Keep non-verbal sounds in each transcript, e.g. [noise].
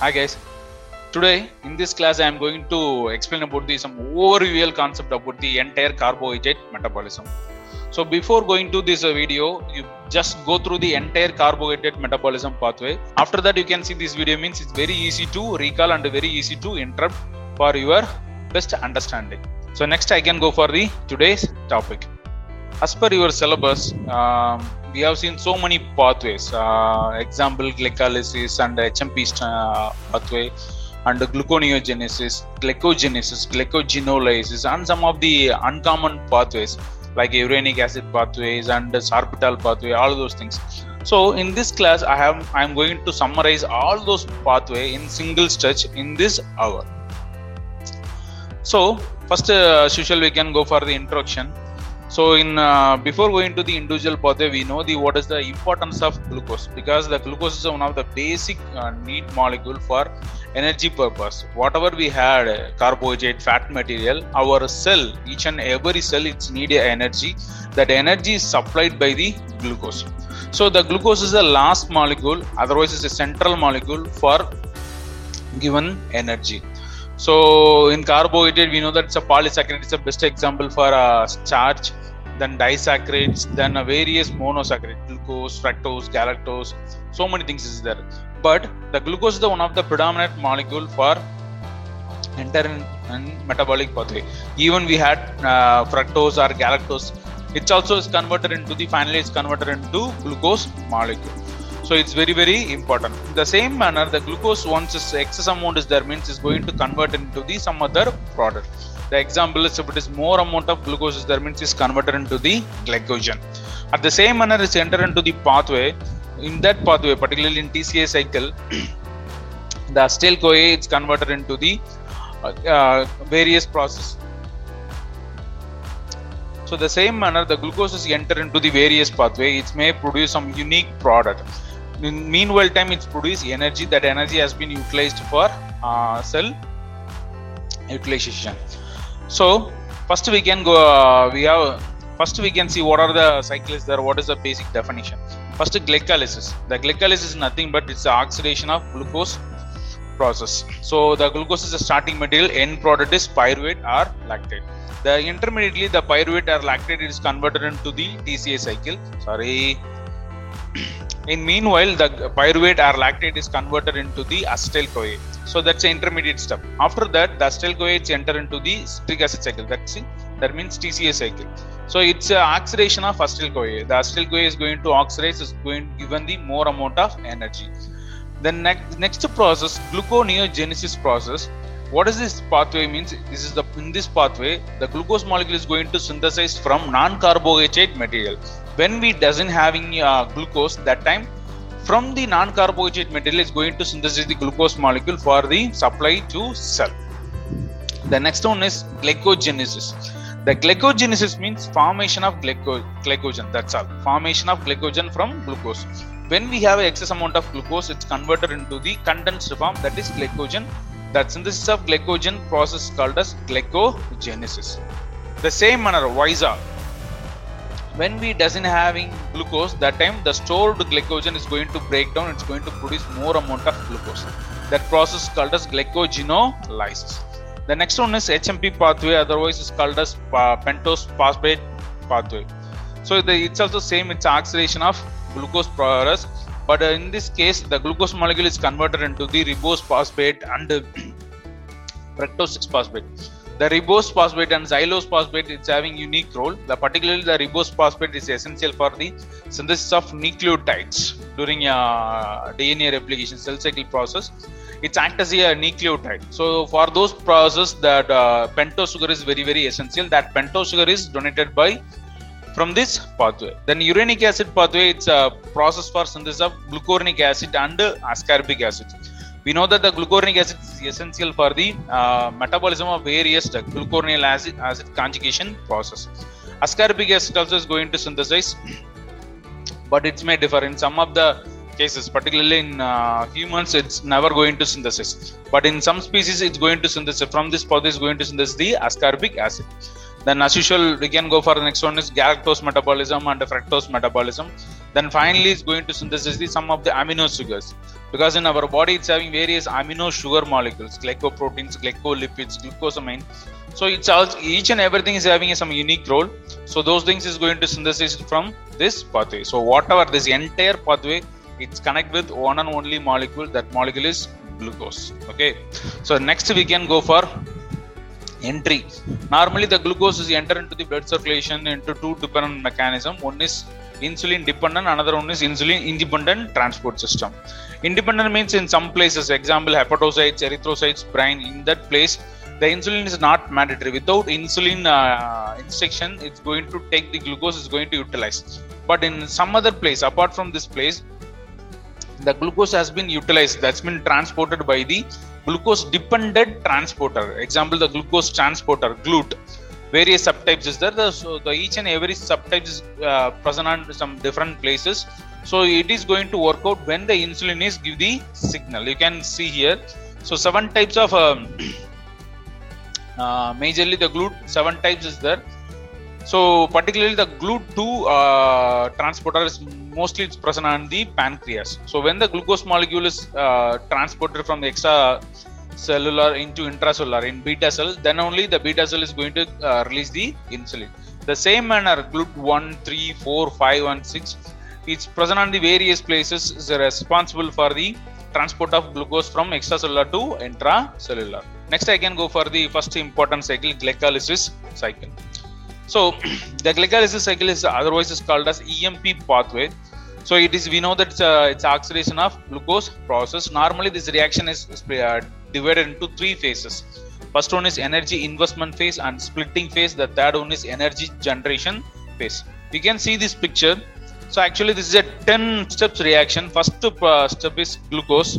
Hi guys. Today in this class I am going to explain about the some overview concept about the entire carbohydrate metabolism. So before going to this uh, video, you just go through the entire carbohydrate metabolism pathway. After that, you can see this video means it's very easy to recall and very easy to interrupt for your best understanding. So next I can go for the today's topic. As per your syllabus, um, we have seen so many pathways. Uh, example, glycolysis and HMP uh, pathway and gluconeogenesis, glycogenesis, glycogenolysis, and some of the uncommon pathways like uronic acid pathways and sorbitol pathway, all those things. So in this class, I have I am going to summarize all those pathway in single stretch in this hour. So first, uh, as usual, we can go for the introduction. So in uh, before going to the individual pathway, we know the what is the importance of glucose because the glucose is one of the basic uh, need molecule for energy purpose. Whatever we had carbohydrate, fat material, our cell, each and every cell, it's need energy. That energy is supplied by the glucose. So the glucose is the last molecule, otherwise it's a central molecule for given energy. So in carbohydrate, we know that it's a polysaccharide. It's the best example for uh, starch, then disaccharides, then uh, various monosaccharides, glucose, fructose, galactose. So many things is there. But the glucose is the one of the predominant molecule for entire in, in metabolic pathway. Even we had uh, fructose or galactose, it also is converted into the finally it's converted into glucose molecule so it's very very important. In the same manner the glucose once its excess amount is there means is going to convert into the some other product. The example is if it is more amount of glucose is there means is converted into the glycogen. At the same manner it's enter into the pathway. In that pathway particularly in tca cycle [clears throat] the acetyl coa is converted into the uh, uh, various process. So the same manner the glucose is enter into the various pathway. It may produce some unique product in meanwhile time it's produce energy. That energy has been utilized for uh, cell utilization. So first we can go uh, we have first we can see what are the cycles there. What is the basic definition? First glycolysis. The glycolysis is nothing but it's the oxidation of glucose process. So the glucose is the starting material. End product is pyruvate or lactate. The intermediately the pyruvate or lactate is converted into the tca cycle. Sorry in meanwhile the pyruvate or lactate is converted into the acetyl coa so that's the intermediate step. After that the acetyl coa is enter into the citric acid cycle. That's it. That means tca cycle. So it's a oxidation of acetyl coa the acetyl coa is going to oxidize is going given the more amount of energy. The next next process gluconeogenesis process. What is this pathway means? This is the in this pathway the glucose molecule is going to synthesize from non-carbohydrate material when we doesn't having uh, glucose that time from the non-carbohydrate material is going to synthesize the glucose molecule for the supply to cell the next one is glycogenesis. The glycogenesis means formation of glyco- glycogen that's all. Formation of glycogen from glucose. When we have excess amount of glucose it's converted into the condensed form that is glycogen. That synthesis of glycogen process called as glycogenesis. The same manner visa when we doesn't having glucose that time the stored glycogen is going to break down it's going to produce more amount of glucose. That process called as glycogenolysis. The next one is hmp pathway otherwise is called as pentose phosphate pathway. So the, it's also same it's oxidation of glucose process but in this case the glucose molecule is converted into the ribose phosphate and [clears throat] fructose 6 phosphate the ribose phosphate and xylose phosphate is having unique role the particularly the ribose phosphate is essential for the synthesis of nucleotides during uh, dna replication cell cycle process It acts as a nucleotide so for those process that uh, pentose sugar is very very essential that pentose sugar is donated by from this pathway. Then uronic acid pathway, it's a process for synthesis of glucuronic acid and ascorbic acid. We know that the glucuronic acid is essential for the uh, metabolism of various glucuronyl acid, acid conjugation process. Ascorbic acid also is going to synthesize, but it may differ in some of the cases, particularly in uh, humans, it's never going to synthesize. But in some species, it's going to synthesize. From this pathway, is going to synthesize the ascorbic acid. then as usual we can go for the next one is galactose metabolism and fructose metabolism then finally it's going to synthesize the some of the amino sugars because in our body it's having various amino sugar molecules glycoproteins glycolipids glucosamine so it's also each and everything is having some unique role so those things is going to synthesize from this pathway so whatever this entire pathway it's connect with one and only molecule that molecule is glucose okay? So next we can go for entry. Normally the glucose is enter into the blood circulation into two different mechanism. One is insulin dependent another one is insulin independent transport system. Independent means in some places example hepatocytes erythrocytes brain in that place the insulin is not mandatory. Without insulin uh, it's going to take the glucose is going to utilize. But in some other place apart from this place the glucose has been utilized that's been transported by the glucose dependent transporter. Example the glucose transporter GLUT. Various subtypes is there. The, so the each and every subtype is uh, present on some different places. So it is going to work out when the insulin is give the signal. You can see here. So seven types of um, [clears throat] uh, majorly the GLUT seven types is there. So particularly the GLUT2 uh, transporter is mostly it's present on the pancreas. So when the glucose molecule is uh, transported from the extra cellular into intracellular in beta cell, then only the beta cell is going to uh, release the insulin. The same manner GLUT1, 3, 4, 5 and 6 it's present on the various places is responsible for the transport of glucose from extracellular to intracellular. Next I can go for the first important cycle glycolysis cycle. So [clears throat] the glycolysis cycle is otherwise is called as EMP pathway. So it is we know that it's, uh, it's oxidation of glucose process. Normally this reaction is uh, divided into three phases. First one is energy investment phase and splitting phase. The third one is energy generation phase. You can see this picture. So actually this is a 10 steps reaction. First uh, step is glucose.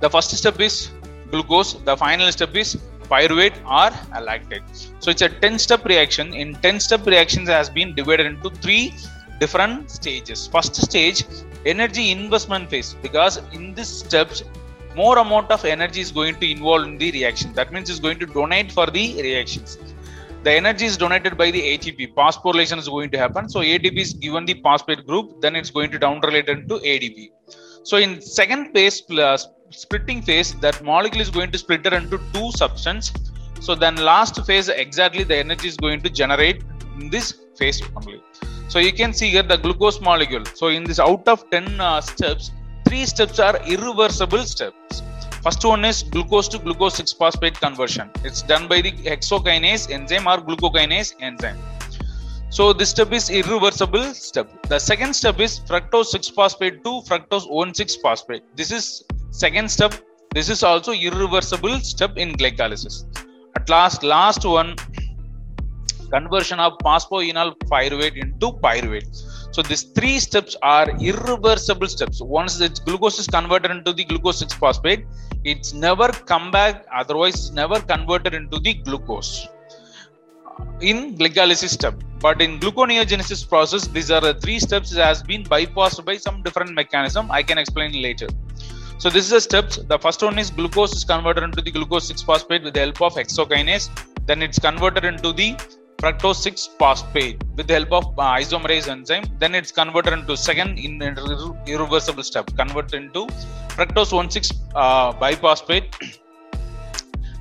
The first step is glucose. The final step is pyruvate or a lactate. So it's a 10 step reaction. In 10 step reactions has been divided into three different stages. First stage, energy investment phase because in this steps more amount of energy is going to involve in the reaction. That means it's going to donate for the reactions. The energy is donated by the ATP. Phosphorylation is going to happen. So ATP is given the phosphate group, then it's going to down relate into ADP. So in second phase, plus splitting phase that molecule is going to split it into two substance. So then last phase exactly the energy is going to generate in this phase only. So you can see here the glucose molecule. So in this out of 10 uh, steps three steps are irreversible steps. First one is glucose to glucose 6 phosphate conversion. It's done by the hexokinase enzyme or glucokinase enzyme so this step is irreversible step. The second step is fructose 6 phosphate to fructose 1 6 phosphate. This is second step. This is also irreversible step in glycolysis. At last last one conversion of phosphoenol pyruvate into pyruvate. So these three steps are irreversible steps. Once the glucose is converted into the glucose 6 phosphate it's never come back otherwise it's never converted into the glucose in glycolysis step but in gluconeogenesis process these are the three steps has been bypassed by some different mechanism i can explain later so this is the steps. The first one is glucose is converted into the glucose 6 phosphate with the help of hexokinase. Then it's converted into the fructose 6 phosphate with the help of uh, isomerase enzyme. Then it's converted into second in, in irreversible step, converted into fructose 1 6 uh, biphosphate.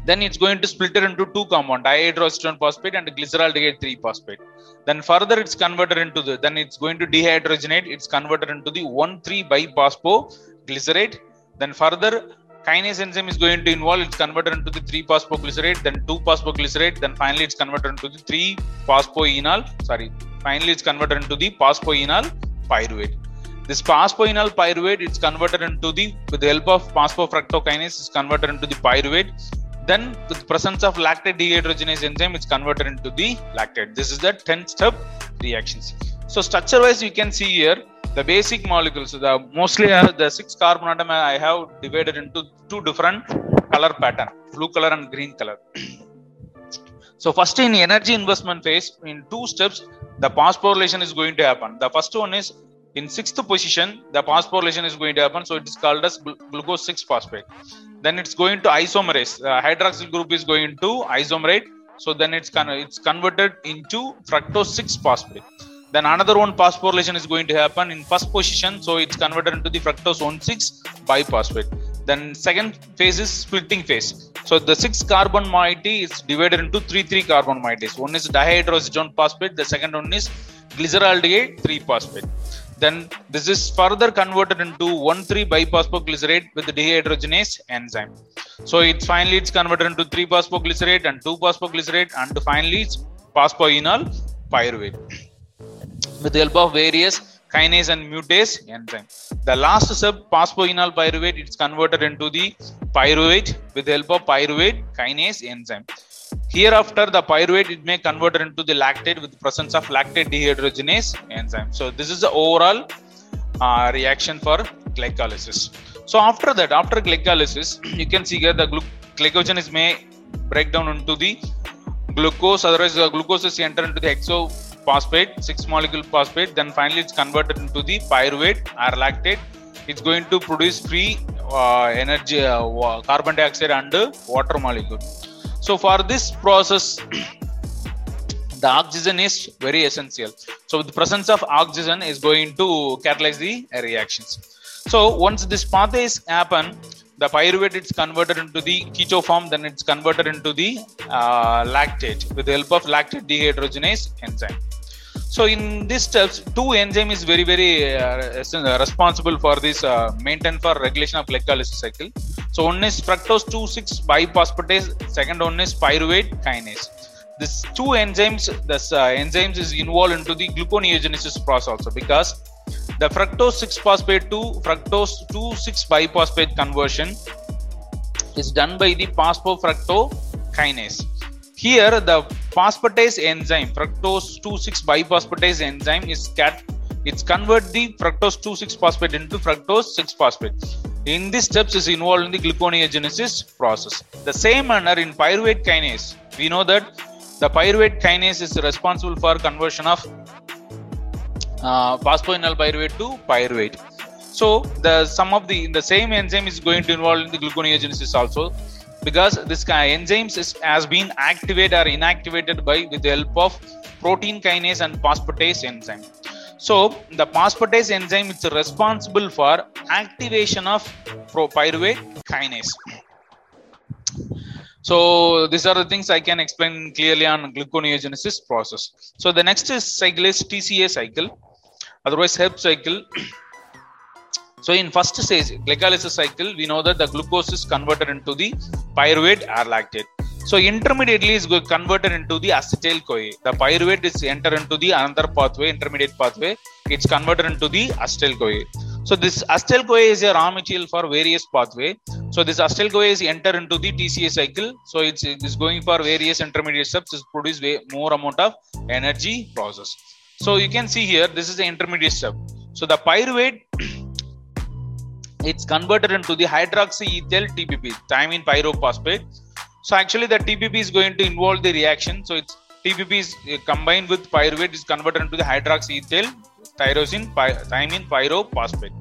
Then it's going to split it into two compound dihydroacetone phosphate and glyceraldehyde 3 phosphate. Then further it's converted into the then it's going to dehydrogenate it's converted into the 1 3 biphosphoglycerate then further kinase enzyme is going to involve it's converted into the 3 phosphoglycerate then 2 phosphoglycerate then finally it's converted into the 3 phosphoenol sorry finally it's converted into the phosphoenol pyruvate. This phosphoenol pyruvate it's converted into the with the help of phosphofructokinase is converted into the pyruvate then the presence of lactate dehydrogenase enzyme it's converted into the lactate. This is the 10 step reactions. So structure wise you can see here the basic molecules the mostly uh, the six carbon atom i have divided into two different color pattern blue color and green color. [clears throat] So first in energy investment phase in two steps the phosphorylation is going to happen. The first one is In sixth position, the phosphorylation is going to happen. So it is called as glu- glucose 6 phosphate. Then it's going to isomerase. The hydroxyl group is going to isomerate. So then it's con- it's converted into fructose 6 phosphate. Then another one phosphorylation is going to happen in first position. So it's converted into the fructose 1 6 biphosphate. Then second phase is splitting phase. So the six carbon moiety is divided into three three carbon moieties. One is dihydroxyacetone phosphate. The second one is glyceraldehyde 3 phosphate. Then this is further converted into 1 3 biphosphoglycerate with the dehydrogenase enzyme. So it's finally it's converted into 3 phosphoglycerate and 2 phosphoglycerate and finally it's phosphoenol pyruvate with the help of various kinase and mutase enzyme. The last step, phosphoenol pyruvate, it's converted into the pyruvate with the help of pyruvate kinase enzyme. Hereafter, the pyruvate it may convert into the lactate with the presence of lactate dehydrogenase enzyme. So this is the overall uh, reaction for glycolysis. So after that, after glycolysis, you can see here the glu- may break down into the glucose. Otherwise, the glucose is enter into the hexophosphate, six molecule phosphate. Then finally, it's converted into the pyruvate or lactate. It's going to produce free uh, energy, uh, carbon dioxide and water molecule. So for this process, the oxygen is very essential. So the presence of oxygen is going to catalyze the reactions. So once this pathway is happen, the pyruvate it's converted into the keto form, then it's converted into the uh, lactate with the help of lactate dehydrogenase enzyme. So in these steps, two enzyme is very very uh, uh, responsible for this uh, maintain for regulation of glycolysis cycle. So one is fructose 2,6 biphosphatase, second one is pyruvate kinase. These two enzymes, this uh, enzymes is involved into the gluconeogenesis process also because the fructose 6 phosphate to fructose 2,6 biphosphate conversion is done by the phosphofructokinase. Here, the phosphatase enzyme, fructose 2,6 biphosphatase enzyme, is cat. It's convert the fructose 2,6 phosphate into fructose 6 phosphate. In these steps, is involved in the gluconeogenesis process. The same manner in pyruvate kinase, we know that the pyruvate kinase is responsible for conversion of uh, phosphoenol pyruvate to pyruvate. So the some of the the same enzyme is going to involve in the gluconeogenesis also because this enzymes is, has been activated or inactivated by with the help of protein kinase and phosphatase enzyme. So the phosphatase enzyme is responsible for activation of pro- pyruvate kinase. So these are the things I can explain clearly on gluconeogenesis process. So the next is cycle TCA cycle, otherwise HEP cycle. So in first stage glycolysis cycle, we know that the glucose is converted into the pyruvate or lactate. So intermediately is converted into the acetyl CoA. The pyruvate is enter into the another pathway, intermediate pathway. It's converted into the acetyl CoA. So this acetyl CoA is a raw material for various pathway. So this acetyl CoA is enter into the TCA cycle. So it's, it's going for various intermediate steps. Is produce way more amount of energy process. So you can see here, this is the intermediate step. So the pyruvate it's converted into the hydroxyethyl TPP, thiamine pyrophosphate. So actually, the TPP is going to involve the reaction. So it's TPP is uh, combined with pyruvate is converted into the hydroxyethyl tyrosine py- thiamine pyrophosphate.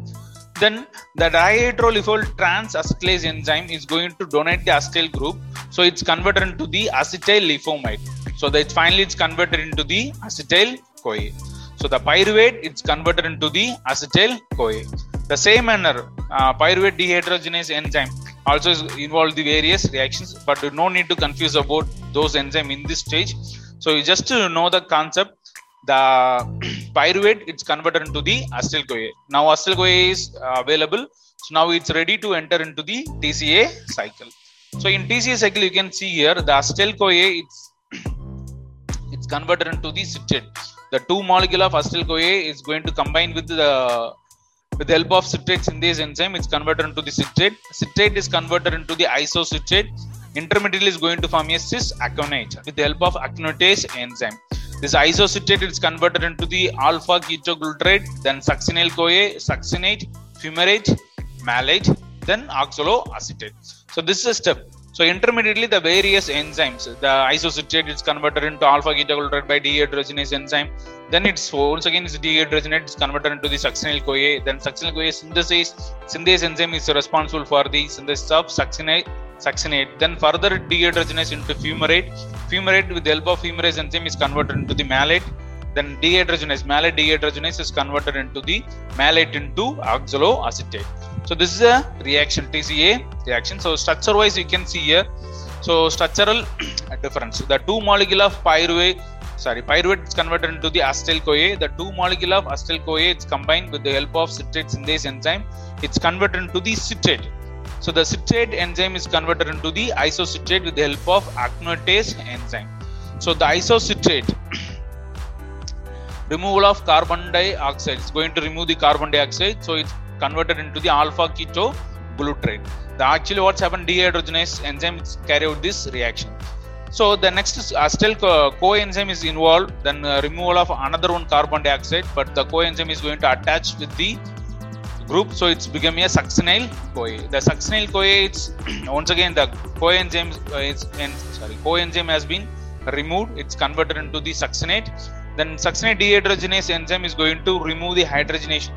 Then the dihydrolysyl trans-acetylase enzyme is going to donate the acetyl group. So it's converted into the acetyl lipoamide. So that finally it's converted into the acetyl CoA. So the pyruvate it's converted into the acetyl CoA. The same manner, uh, pyruvate dehydrogenase enzyme also is involved the various reactions, but no need to confuse about those enzyme in this stage. So you just to know the concept, the [clears throat] pyruvate it's converted into the acetyl CoA. Now acetyl CoA is uh, available, so now it's ready to enter into the TCA cycle. So in TCA cycle, you can see here the acetyl CoA it's [clears throat] it's converted into the citrate. The two molecule of acetyl CoA is going to combine with the with the help of citrate synthase enzyme. It's converted into the citrate. Citrate is converted into the isocitrate. Intermediately is going to form a cis aconate with the help of aconitase enzyme. This isocitrate is converted into the alpha ketoglutarate, then succinyl CoA, succinate, fumarate, malate, then oxaloacetate. So this is a step. So intermediately, the various enzymes, the isocitrate is converted into alpha ketoglutarate by dehydrogenase enzyme. Then it's once again it's dehydrogenate it's converted into the succinyl CoA. Then succinyl CoA synthesis synthase enzyme is responsible for the synthesis of succinate. Succinate. Then further dehydrogenase into fumarate. Fumarate with the help of fumarase enzyme is converted into the malate. Then dehydrogenase, malate dehydrogenase is converted into the malate into oxaloacetate. So this is a reaction, TCA reaction. So structure wise you can see here. So structural [clears throat] difference. The two molecule of pyruvate, sorry, pyruvate is converted into the acetyl CoA. The two molecule of acetyl CoA is combined with the help of citrate synthase enzyme. It's converted into the citrate. So the citrate enzyme is converted into the isocitrate with the help of aconitase enzyme. So the isocitrate [clears throat] removal of carbon dioxide is going to remove the carbon dioxide. So it's converted into the alpha keto glutarate. The actually what's happened dehydrogenase enzyme carry out this reaction. So the next is acetyl coenzyme is involved. Then uh, removal of another one carbon dioxide, but the coenzyme is going to attach with the group. So it's become a succinyl CoA. The succinyl CoA it's [clears throat] once again the coenzyme uh, is sorry coenzyme has been removed. It's converted into the succinate. Then succinate dehydrogenase enzyme is going to remove the hydrogenation.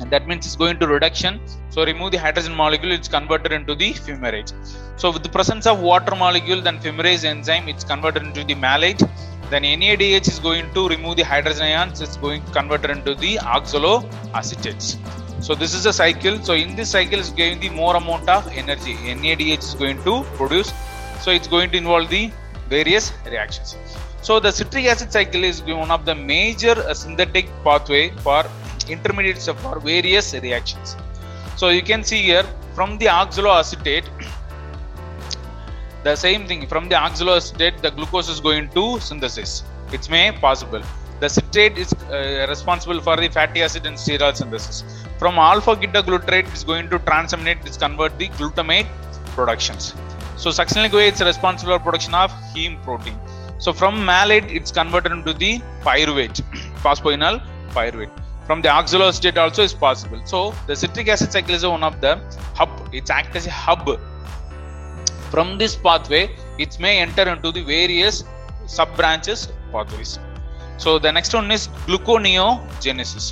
And that means it's going to reduction. So remove the hydrogen molecule it's converted into the fumarate. So with the presence of water molecule then fumarase enzyme it's converted into the malate. Then NADH is going to remove the hydrogen ions it's going to convert into the oxaloacetates so this is a cycle. So in this cycle is giving the more amount of energy. NADH is going to produce. So it's going to involve the various reactions so the citric acid cycle is one of the major uh, synthetic pathway for intermediates for various reactions. So you can see here from the oxaloacetate, the same thing from the oxaloacetate, the glucose is going to synthesis. It's may possible. The citrate is uh, responsible for the fatty acid and steroid synthesis. From alpha ketoglutarate, is going to transaminate, it's convert the glutamate productions. So succinyl CoA is responsible for production of heme protein. So from malate, it's converted into the pyruvate, phosphoenol pyruvate from the oxaloacetate also is possible. So the citric acid cycle is one of the hub. It's act as a hub. From this pathway, it may enter into the various sub branches pathways. So the next one is gluconeogenesis.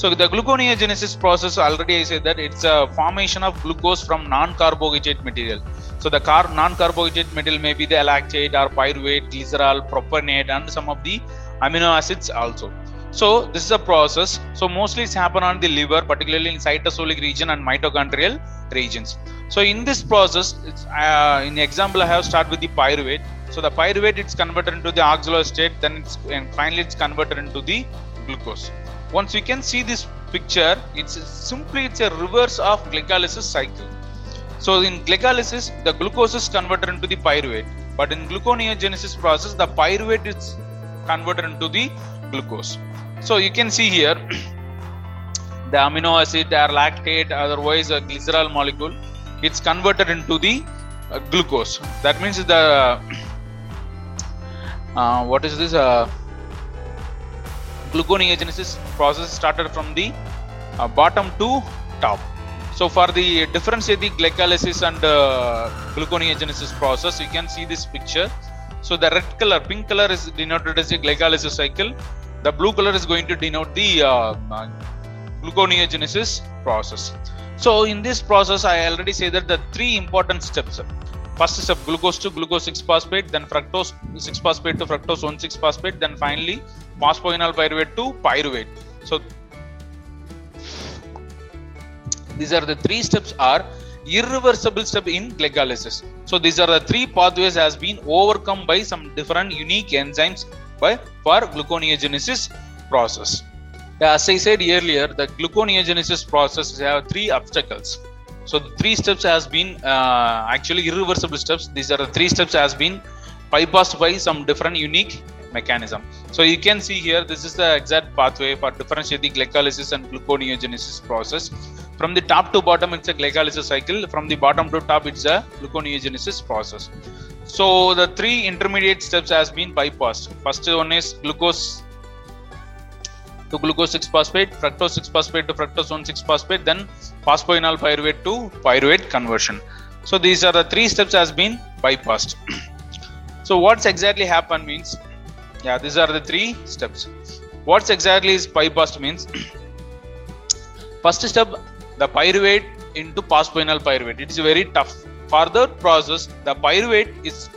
So the gluconeogenesis process already I said that it's a formation of glucose from non-carbohydrate material. So the car non-carbohydrate material may be the lactate or pyruvate, glycerol, propionate, and some of the amino acids also. So this is a process. So mostly it's happen on the liver, particularly in cytosolic region and mitochondrial regions. So in this process, uh, in example I have start with the pyruvate. So the pyruvate it's converted into the oxaloacetate, then it's and finally it's converted into the glucose. Once you can see this picture, it's simply it's a reverse of glycolysis cycle. So in glycolysis, the glucose is converted into the pyruvate, but in gluconeogenesis process, the pyruvate is converted into the glucose. So you can see here [clears throat] the amino acid or lactate, otherwise a glycerol molecule, it's converted into the uh, glucose. That means the [clears throat] uh, what is this uh, gluconeogenesis process started from the uh, bottom to top. So for the differentiate the glycolysis and uh, gluconeogenesis process, you can see this picture. So the red color, pink color is denoted as a glycolysis cycle. The blue color is going to denote the uh, gluconeogenesis process. So in this process, I already say that the three important steps. First step glucose to glucose 6 phosphate, then fructose 6 phosphate to fructose 1 6 phosphate, then finally phosphoenol pyruvate to pyruvate. So these are the three steps are irreversible step in glycolysis. So these are the three pathways has been overcome by some different unique enzymes by for gluconeogenesis process. As I said earlier, the gluconeogenesis process have three obstacles. So the three steps has been uh, actually irreversible steps. These are the three steps has been bypassed by some different unique mechanism. So you can see here, this is the exact pathway for differentiating glycolysis and gluconeogenesis process. From the top to bottom, it's a glycolysis cycle. From the bottom to top, it's a gluconeogenesis process. So the three intermediate steps has been bypassed. First one is glucose to glucose 6 phosphate, fructose 6 phosphate to fructose 1 6 phosphate, then phosphoenol pyruvate to pyruvate conversion. So these are the three steps has been bypassed. [clears throat] so what's exactly happened means, yeah, these are the three steps. What's exactly is bypassed means, [clears throat] first step, the pyruvate into phosphoenol pyruvate. It is very tough. Further process, the pyruvate is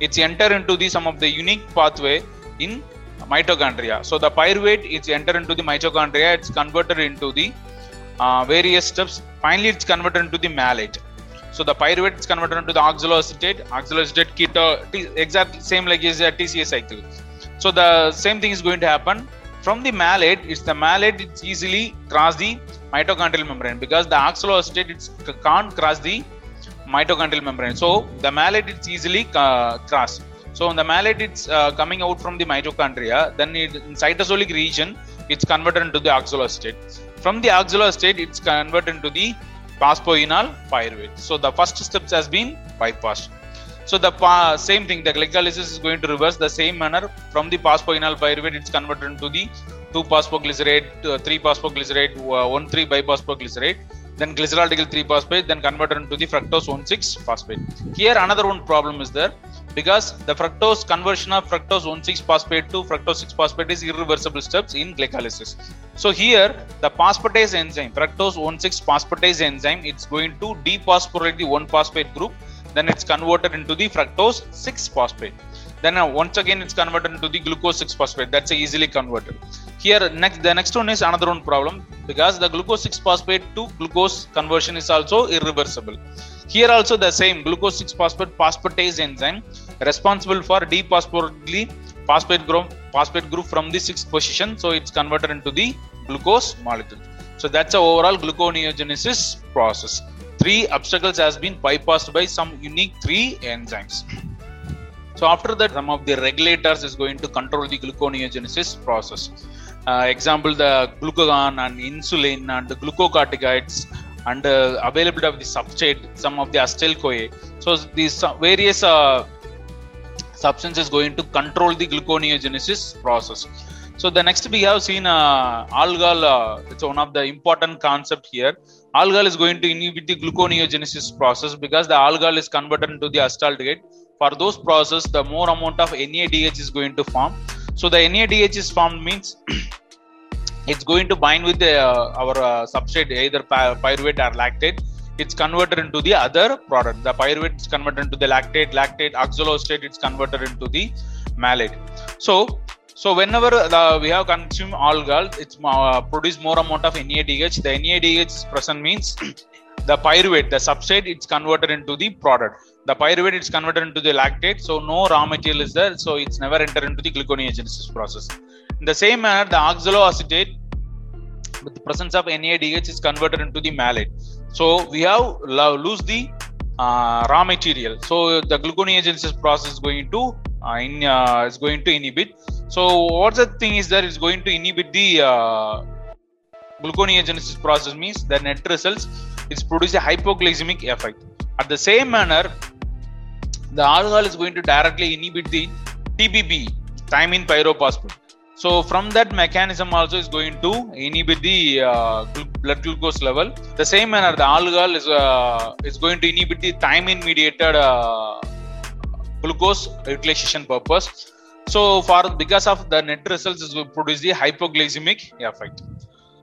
it's enter into the some of the unique pathway in mitochondria. So the pyruvate is entered into the mitochondria. It's converted into the uh, various steps. Finally, it's converted into the malate. So the pyruvate is converted into the oxaloacetate, oxaloacetate keto, t- exactly same like is a TCA cycle. So the same thing is going to happen from the malate. It's the malate. It's easily cross the mitochondrial membrane because the oxaloacetate it's can't cross the mitochondrial membrane. So the malate it's easily uh, crossed. So the malate it's uh, coming out from the mitochondria. Then it, in cytosolic region it's converted into the oxaloacetate. From the oxaloacetate it's converted into the phosphoenol pyruvate. So the first steps has been bypassed. So the pa- same thing, the glycolysis is going to reverse the same manner. From the phosphoenol pyruvate, it's converted into the 2-phosphoglycerate, uh, 3-phosphoglycerate, uh, 1,3 biphosphoglycerate, then glyceraldehyde 3-phosphate, then converted into the fructose 1,6-phosphate. Here another one problem is there because the fructose conversion of fructose 1,6-phosphate to fructose 6-phosphate is irreversible steps in glycolysis. So here the phosphatase enzyme, fructose 1,6-phosphatase enzyme, it's going to dephosphorylate the 1-phosphate group then it's converted into the fructose 6 phosphate then uh, once again it's converted into the glucose 6 phosphate. That's easily converted. Here next the next one is another one problem. Because the glucose 6 phosphate to glucose conversion is also irreversible. Here also the same. Glucose 6 phosphate phosphatase enzyme responsible for dephosphorylating phosphate group phosphate group from the sixth position. So it's converted into the glucose molecule. So that's the overall gluconeogenesis process. Three obstacles has been bypassed by some unique three enzymes. So after that, some of the regulators is going to control the gluconeogenesis process. Uh, example, the glucagon and insulin and the glucocorticoids and uh, availability of the substrate, some of the acetyl CoA. So these various uh, substances going to control the gluconeogenesis process. So the next we have seen uh, alcohol. Uh, it's one of the important concept here. Alcohol is going to inhibit the gluconeogenesis process because the alcohol is converted into the acetaldehyde. For those process, the more amount of NADH is going to form. So the NADH is formed means [clears throat] it's going to bind with the, uh, our uh, substrate either pyruvate or lactate. It's converted into the other product. The pyruvate is converted into the lactate, lactate, oxaloacetate. It's converted into the malate. So so whenever the, we have consumed alcohol, it's uh, produce more amount of NADH. The NADH is present means [clears throat] the pyruvate, the substrate, it's converted into the product. The pyruvate is converted into the lactate. So no raw material is there. So it's never entered into the gluconeogenesis process. In the same manner, the oxaloacetate with the presence of NADH is converted into the malate. So we have lose the uh, raw material. So the gluconeogenesis process is going to uh, in, uh, is going to inhibit. So what the thing is that it's going to inhibit the uh, gluconeogenesis process means the net results is produce a hypoglycemic effect. At the same manner, the alcohol is going to directly inhibit the TPP, thiamine pyrophosphate. So from that mechanism also is going to inhibit the uh, blood glucose level. The same manner, the alcohol is uh, is going to inhibit the thiamine mediated uh, glucose utilization purpose. So for because of the net results is produce the hypoglycemic effect.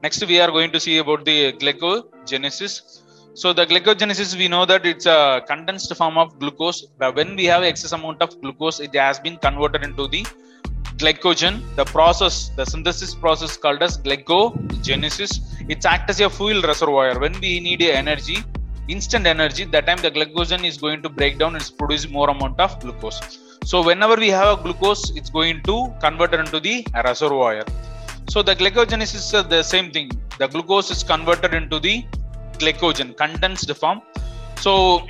Next we are going to see about the glycogenesis. So the glycogenesis we know that it's a condensed form of glucose. But when we have excess amount of glucose, it has been converted into the glycogen. The process, the synthesis process called as glycogenesis. It's act as a fuel reservoir. When we need energy, instant energy, that time the glycogen is going to break down. It's produce more amount of glucose. So whenever we have a glucose, it's going to convert it into the reservoir. So the glycogenesis is the same thing. The glucose is converted into the glycogen, condensed form. So,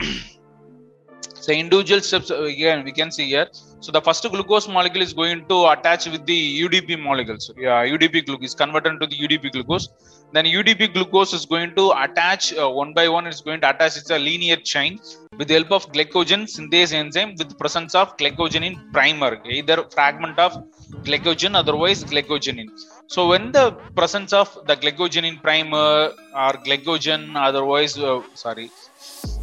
[clears throat] so individual steps again we can see here. So the first glucose molecule is going to attach with the UDP molecules. Yeah, UDP glucose is converted into the UDP glucose. Then UDP glucose is going to attach uh, one by one. It's going to attach. It's a linear chain with the help of glycogen synthase enzyme with presence of glycogen in primer, either fragment of glycogen, otherwise glycogenin. So when the presence of the glycogen primer or glycogen, otherwise uh, sorry,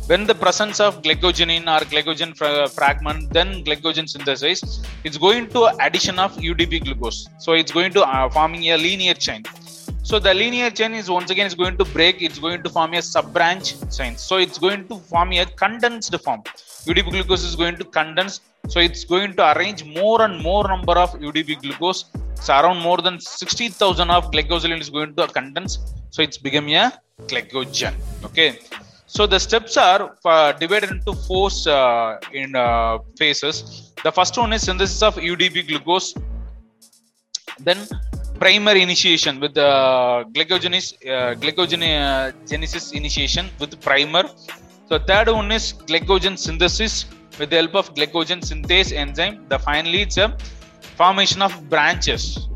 when the presence of glycogen or glycogen fra- fragment then glycogen synthesis it's going to addition of udp glucose. So it's going to uh, forming a linear chain so the linear chain is once again is going to break. It's going to form a sub branch chain. So it's going to form a condensed form. Udp glucose is going to condense. So it's going to arrange more and more number of udp glucose. So around more than 60000 of glycosyl is going to condense. So it's become a glycogen. Okay. So the steps are uh, divided into four uh, in uh, phases. The first one is synthesis of UDP glucose. Then primer initiation with uh, the glycogenis, uh, glycogenesis initiation with primer. So third one is glycogen synthesis with the help of glycogen synthase enzyme. The finally it's a formation of branches.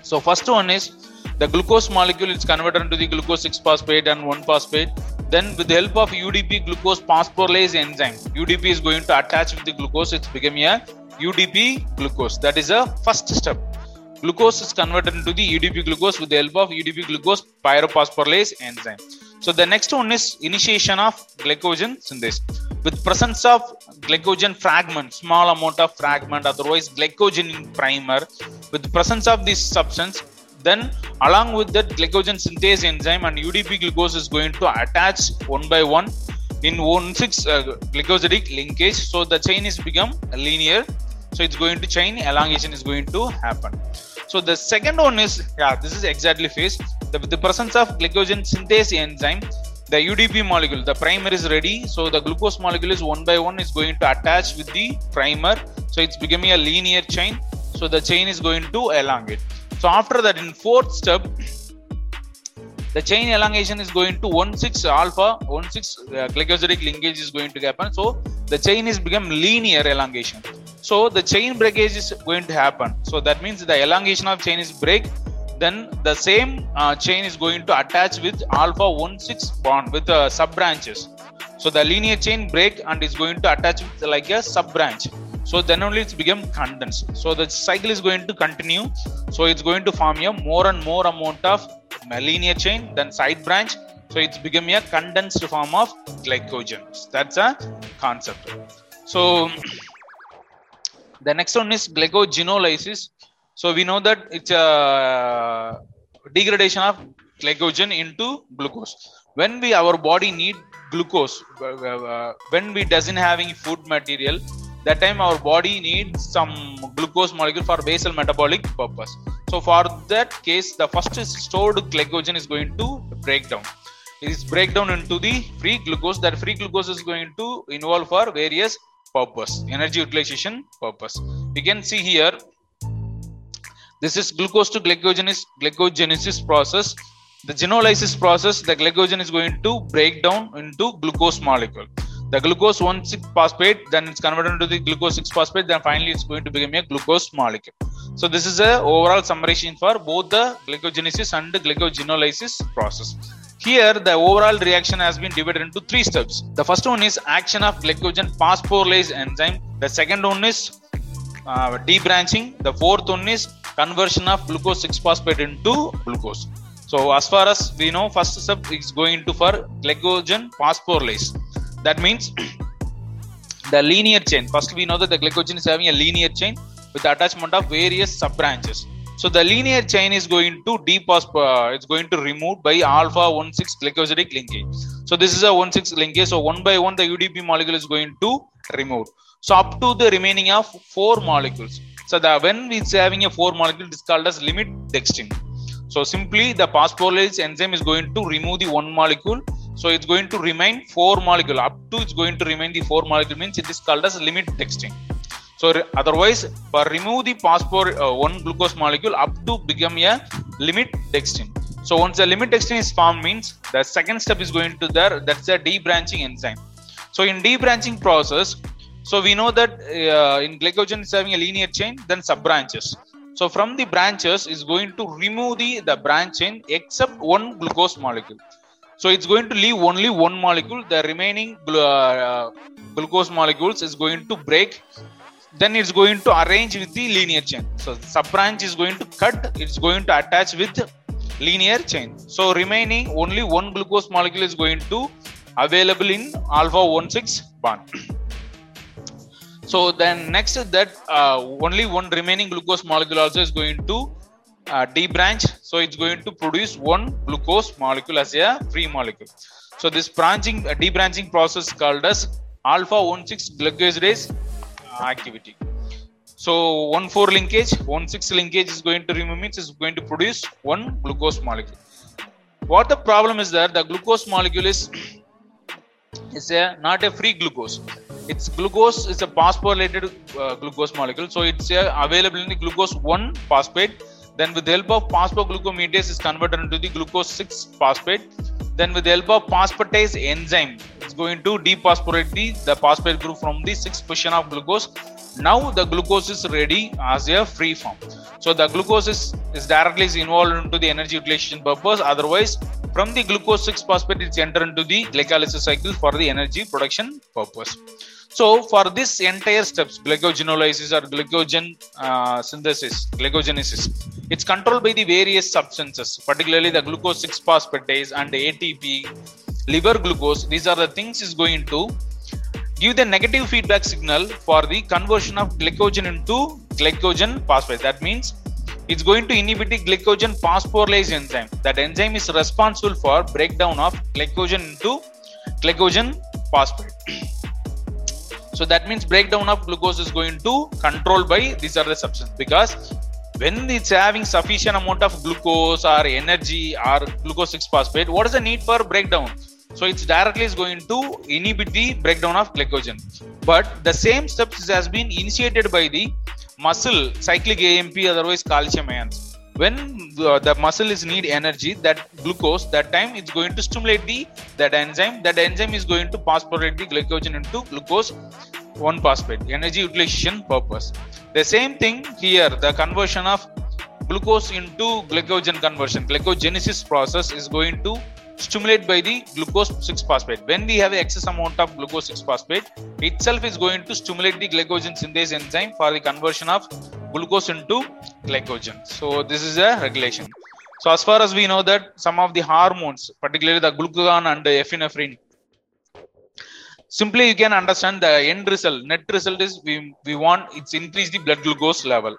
So first one is the glucose molecule is converted into the glucose 6 phosphate and 1 phosphate then with the help of udp glucose phosphorylase enzyme udp is going to attach with the glucose it's becoming a udp glucose that is a first step glucose is converted into the udp glucose with the help of udp glucose pyrophosphorylase enzyme. So the next one is initiation of glycogen synthesis with presence of glycogen fragment small amount of fragment otherwise glycogen primer with presence of this substance then along with that glycogen synthase enzyme and udp glucose is going to attach one by one in 1 6 uh, glycosidic linkage. So the chain is become linear so it's going to chain elongation is going to happen. So the second one is yeah this is exactly phase. The, the presence of glycogen synthase enzyme the udp molecule the primer is ready. So the glucose molecule is one by one is going to attach with the primer. So it's becoming a linear chain. So the chain is going to elongate. So after that, in fourth step, the chain elongation is going to 1,6 alpha, 1,6 uh, glycosidic linkage is going to happen. So the chain is become linear elongation. So the chain breakage is going to happen. So that means the elongation of chain is break. Then the same uh, chain is going to attach with alpha 1,6 bond with uh, sub branches. So the linear chain break and is going to attach with like a sub branch so then only it's become condensed. So the cycle is going to continue. So it's going to form a more and more amount of linear chain then side branch. So it's becoming a condensed form of glycogen that's a concept. So the next one is glycogenolysis. So we know that it's a degradation of glycogen into glucose. When we our body need glucose uh, uh, when we doesn't having food material that time our body needs some glucose molecule for basal metabolic purpose. So for that case the first stored glycogen is going to break down it is break down into the free glucose. That free glucose is going to involve for various purpose energy utilization purpose. You can see here this is glucose to glycogenesis glycogenesis process. The genolysis process the glycogen is going to break down into glucose molecule the glucose 1,6 phosphate then it's converted into the glucose 6 phosphate then finally it's going to become a glucose molecule. So this is a overall summation for both the glycogenesis and the glycogenolysis process. Here the overall reaction has been divided into three steps. The first one is action of glycogen phosphorylase enzyme. The second one is uh, debranching. The fourth one is conversion of glucose 6 phosphate into glucose. So as far as we know first step is going to for glycogen phosphorylase that means the linear chain. First we know that the glycogen is having a linear chain with attachment of various sub branches so the linear chain is going to dephosphor uh, it's going to remove by alpha 1,6 glycosidic linkage. So this is a 1,6 linkage. So one by one the udp molecule is going to remove. So up to the remaining of four molecules. So the when it's having a four molecule it's called as limit dextrin. So simply the phosphorylase enzyme is going to remove the one molecule so it's going to remain four molecule. Up to it's going to remain the four molecule means it is called as limit dextrin. So otherwise remove the phosphor uh, one glucose molecule up to become a limit dextrin. So once the limit dextrin is formed means the second step is going to there that's a debranching enzyme. So in debranching process so we know that uh, in glycogen is having a linear chain then sub branches so from the branches is going to remove the the branch chain except one glucose molecule so it's going to leave only one molecule. The remaining glu- uh, glucose molecules is going to break. Then it's going to arrange with the linear chain. So sub branch is going to cut. It's going to attach with linear chain. So remaining only one glucose molecule is going to available in alpha 1 6 bond. So then next that uh, only one remaining glucose molecule also is going to uh, branch, so it's going to produce one glucose molecule as a free molecule. So this branching uh, debranching process called as alpha 1 6 glucosidase uh, activity. So 1 4 linkage 1 6 linkage is going to remove means is going to produce one glucose molecule. What the problem is that the glucose molecule is is a not a free glucose. It's glucose is a phosphorylated uh, glucose molecule. So it's uh, available in the glucose 1 phosphate then with the help of phosphoglucomutase is converted into the glucose 6 phosphate. Then with the help of phosphatase enzyme it's going to dephosphorate the, the phosphate group from the 6 position of glucose. Now the glucose is ready as a free form. So the glucose is, is directly is involved into the energy utilization purpose. Otherwise from the glucose 6 phosphate it's entered into the glycolysis cycle for the energy production purpose so for this entire steps glycogenolysis or glycogen uh, synthesis glycogenesis it's controlled by the various substances particularly the glucose 6 phosphatase and atp liver glucose. These are the things is going to give the negative feedback signal for the conversion of glycogen into glycogen phosphate. That means it's going to inhibit the glycogen phosphorylase enzyme. That enzyme is responsible for breakdown of glycogen into glycogen phosphate so that means breakdown of glucose is going to control by these are the substances. Because when it's having sufficient amount of glucose or energy or glucose 6 phosphate what is the need for breakdown? So it's directly is going to inhibit the breakdown of glycogen. But the same steps has been initiated by the muscle cyclic amp otherwise calcium ions when the, the muscle is need energy that glucose that time it's going to stimulate the that enzyme. That enzyme is going to phosphorate the glycogen into glucose 1 phosphate energy utilization purpose. The same thing here the conversion of glucose into glycogen conversion. Glycogenesis process is going to stimulate by the glucose 6 phosphate. When we have excess amount of glucose 6 phosphate itself is going to stimulate the glycogen synthase enzyme for the conversion of glucose into glycogen. So this is a regulation. So as far as we know that some of the hormones particularly the glucagon and the epinephrine simply you can understand the end result. Net result is we we want it's increase the blood glucose level.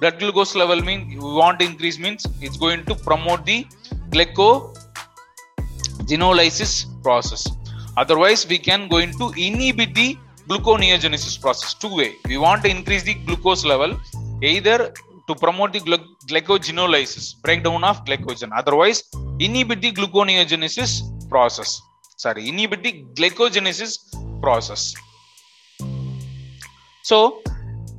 Blood glucose level mean we want increase means it's going to promote the glyco genolysis process. Otherwise we can go into inhibit the gluconeogenesis process. Two way. We want to increase the glucose level either to promote the glycogenolysis breakdown of glycogen. Otherwise inhibit the gluconeogenesis process. Sorry inhibit the glycogenesis process. So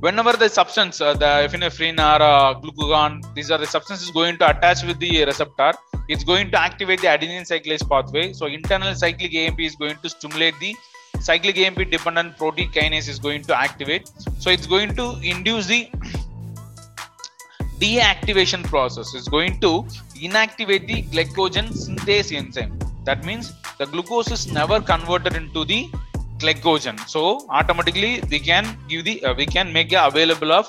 whenever the substance uh, the epinephrine or uh, glucagon these are the substances going to attach with the receptor it's going to activate the adenine cyclase pathway. So internal cyclic amp is going to stimulate the cyclic amp dependent protein kinase is going to activate. So it's going to induce the deactivation process. It's going to inactivate the glycogen synthase enzyme. That means the glucose is never converted into the glycogen. So automatically we can give the uh, we can make available of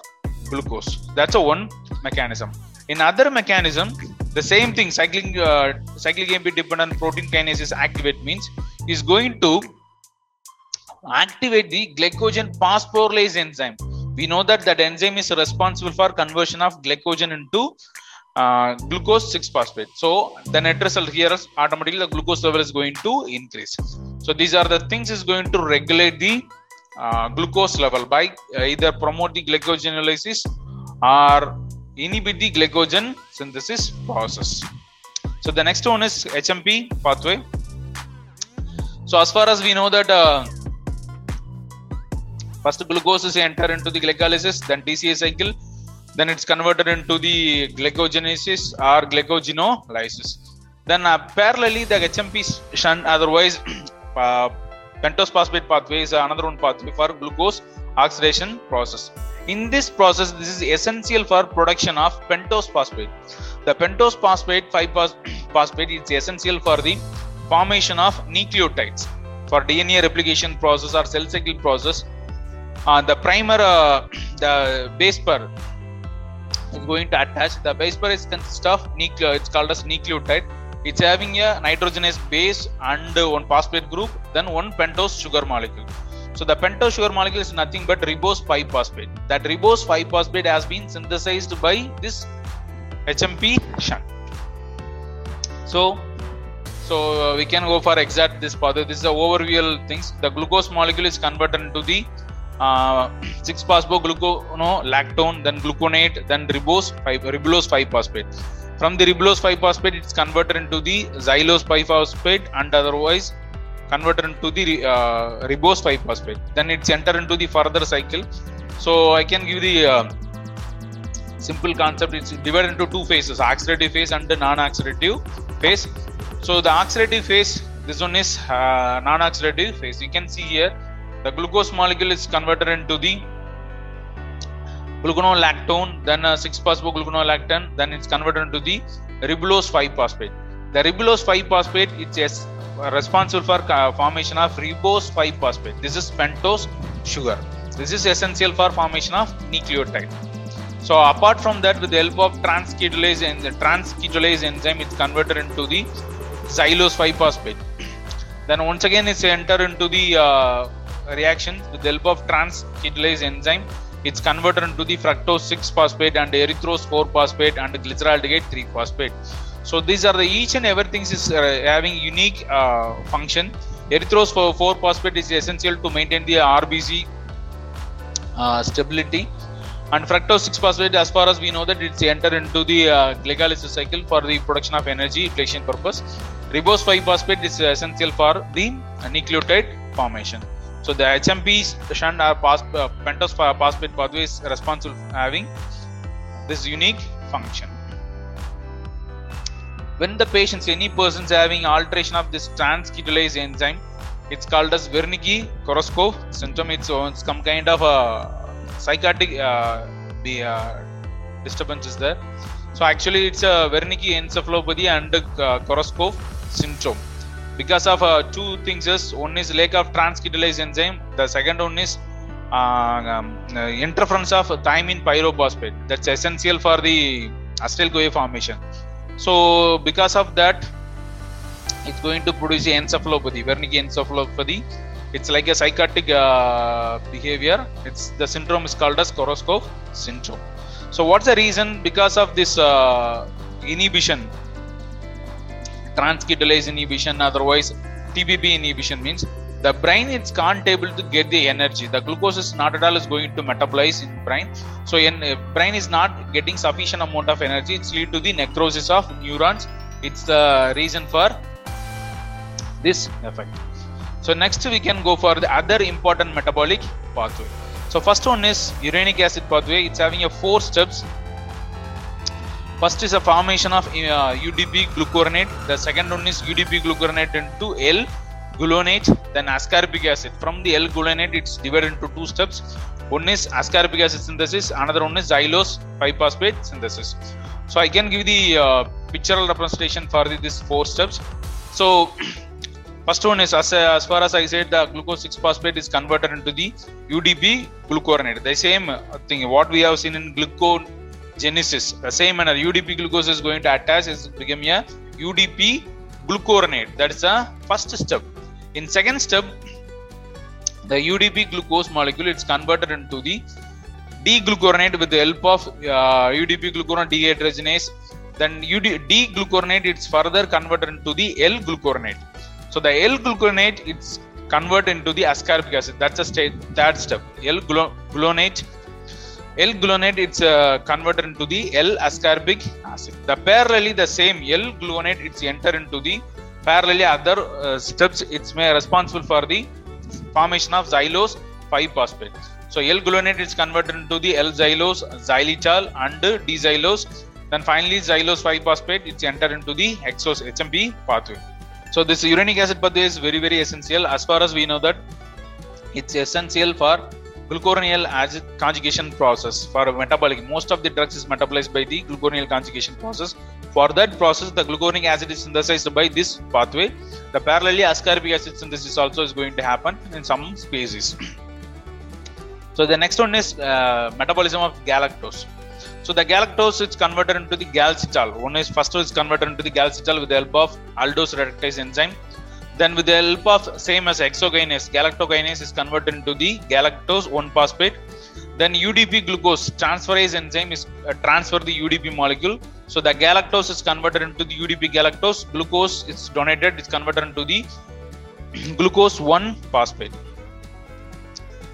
glucose. That's a one mechanism. In other mechanism the same thing cyclic uh, cyclic amp dependent protein kinase is activate means is going to activate the glycogen phosphorylase enzyme. We know that that enzyme is responsible for conversion of glycogen into uh, glucose 6 phosphate. So the net result here is automatically the glucose level is going to increase. So these are the things is going to regulate the uh, glucose level by either promote the glycogenolysis or inhibit the glycogen synthesis process. So the next one is hmp pathway. So as far as we know that uh, first glucose is enter into the glycolysis then tca cycle then it's converted into the glycogenesis or glycogenolysis. Then uh, parallelly the hmp shunt otherwise [clears throat] uh, pentose phosphate pathway is another one pathway for glucose oxidation process. In this process this is essential for production of pentose phosphate. The pentose phosphate 5 [clears throat] phosphate is essential for the formation of nucleotides. For dna replication process or cell cycle process uh, the primer uh, [clears throat] the base pair is going to attach. The base pair is consist of nucleo it's called as nucleotide. It's having a nitrogenous base and one phosphate group, then one pentose sugar molecule. So the pentose sugar molecule is nothing but ribose 5-phosphate. That ribose 5-phosphate has been synthesized by this HMP shunt. So, so uh, we can go for exact this pathway. This is the overview things. The glucose molecule is converted into the uh, [clears throat] 6-phosphogluconolactone, then gluconate, then ribose 5, ribulose 5-phosphate. From the ribulose 5-phosphate, it's converted into the xylose 5-phosphate and otherwise converted into the uh, ribose 5 phosphate then it's enter into the further cycle. So i can give the uh, simple concept. It's divided into two phases oxidative phase and the non-oxidative phase. So the oxidative phase this one is uh, non-oxidative phase. You can see here the glucose molecule is converted into the gluconolactone then uh, 6-phosphogluconolactone then it's converted into the ribulose 5 phosphate the ribulose 5 phosphate it's responsible for formation of ribose 5 phosphate. This is pentose sugar. This is essential for formation of nucleotide. So apart from that with the help of transketolase and the transketolase enzyme it's converted into the xylose 5 phosphate. Then once again it's entered into the uh, reaction. With the help of transketolase enzyme it's converted into the fructose 6 phosphate and erythrose 4 phosphate and glyceraldehyde 3 phosphate so these are the each and everything is uh, having unique uh, function. Erythrose 4 phosphate is essential to maintain the rbc uh, stability. And fructose 6 phosphate as far as we know that it's enter into the uh, glycolysis cycle for the production of energy utilization purpose. Ribose 5 phosphate is essential for the nucleotide formation. So the hmp shunt or pentose phosphate pathway is responsible for having this unique function when the patients any persons having alteration of this transketolase enzyme it's called as Wernicke-Korsakoff syndrome. It's, it's some kind of a psychotic uh, the uh, disturbance is there. So actually it's a Wernicke encephalopathy and uh, Korsakoff syndrome. Because of uh, two things is one is lack of transketolase enzyme the second one is uh, um, interference of thiamine pyrophosphate. That's essential for the acetyl formation so because of that it's going to produce encephalopathy wernicke encephalopathy. It's like a psychotic uh, behavior. It's the syndrome is called as Korsakoff syndrome. So what's the reason? Because of this uh, inhibition. Transketolase inhibition otherwise tbb inhibition means the brain is can't able to get the energy. The glucose is not at all is going to metabolize in brain. So in uh, brain is not getting sufficient amount of energy. It's lead to the necrosis of neurons. It's the reason for this effect. So next we can go for the other important metabolic pathway. So first one is uronic acid pathway. It's having a four steps. First is a formation of uh, udp glucuronate. The second one is udp glucuronate into l gulonate then ascorbic acid. From the l gulonate it's divided into two steps. One is ascorbic acid synthesis another one is xylose 5 phosphate synthesis. So i can give the uh, pictorial representation for the, these four steps. So [clears throat] first one is as, as far as i said the glucose 6 phosphate is converted into the udp glucuronate. The same thing what we have seen in glucogenesis. The same manner udp glucose is going to attach is become a udp glucuronate. That is the first step in second step the udp glucose molecule it's converted into the d-glucuronate with the help of uh, udp glucuronate dehydrogenase then UD, d-glucuronate it's further converted into the l-glucuronate. So the l-glucuronate it's converted into the ascorbic acid. That's a state third step. L-gulonate l-gulonate it's uh, converted into the l-ascorbic acid. The parallelly the same l-gulonate it's enter into the parallelly other uh, steps it's responsible for the formation of xylose 5 phosphate so l-gulonate is converted into the l-xylose xylitol and d-xylose. Then finally xylose 5 phosphate it's entered into the exos hmp pathway. So this uronic acid pathway is very very essential. As far as we know that it's essential for glucuroneal acid conjugation process. For metabolic most of the drugs is metabolized by the glucuroneal conjugation process. For that process the glucuronic acid is synthesized by this pathway. The parallelly ascorbic acid synthesis also is going to happen in some species so the next one is uh, metabolism of galactose. So the galactose is converted into the galactitol. One is first is converted into the galactitol with the help of aldose reductase enzyme. Then with the help of same as hexokinase, galactokinase is converted into the galactose 1-phosphate. Then UDP glucose transferase enzyme is uh, transfer the UDP molecule. So the galactose is converted into the UDP galactose. Glucose is donated. It's converted into the [clears throat] glucose 1-phosphate.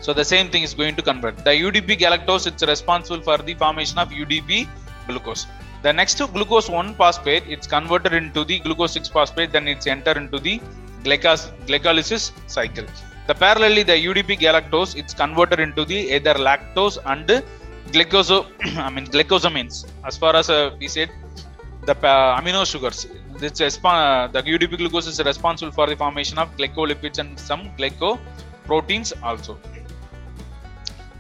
So the same thing is going to convert. The UDP galactose it's responsible for the formation of UDP glucose. The next glucose 1 phosphate it's converted into the glucose 6 phosphate then it's enter into the glycos- glycolysis cycle. The parallelly the UDP galactose it's converted into the either lactose and glycoso [clears throat] I mean glycosamines. As far as uh, we said the uh, amino sugars it's resp- the UDP glucose is responsible for the formation of glycolipids and some glycoproteins also.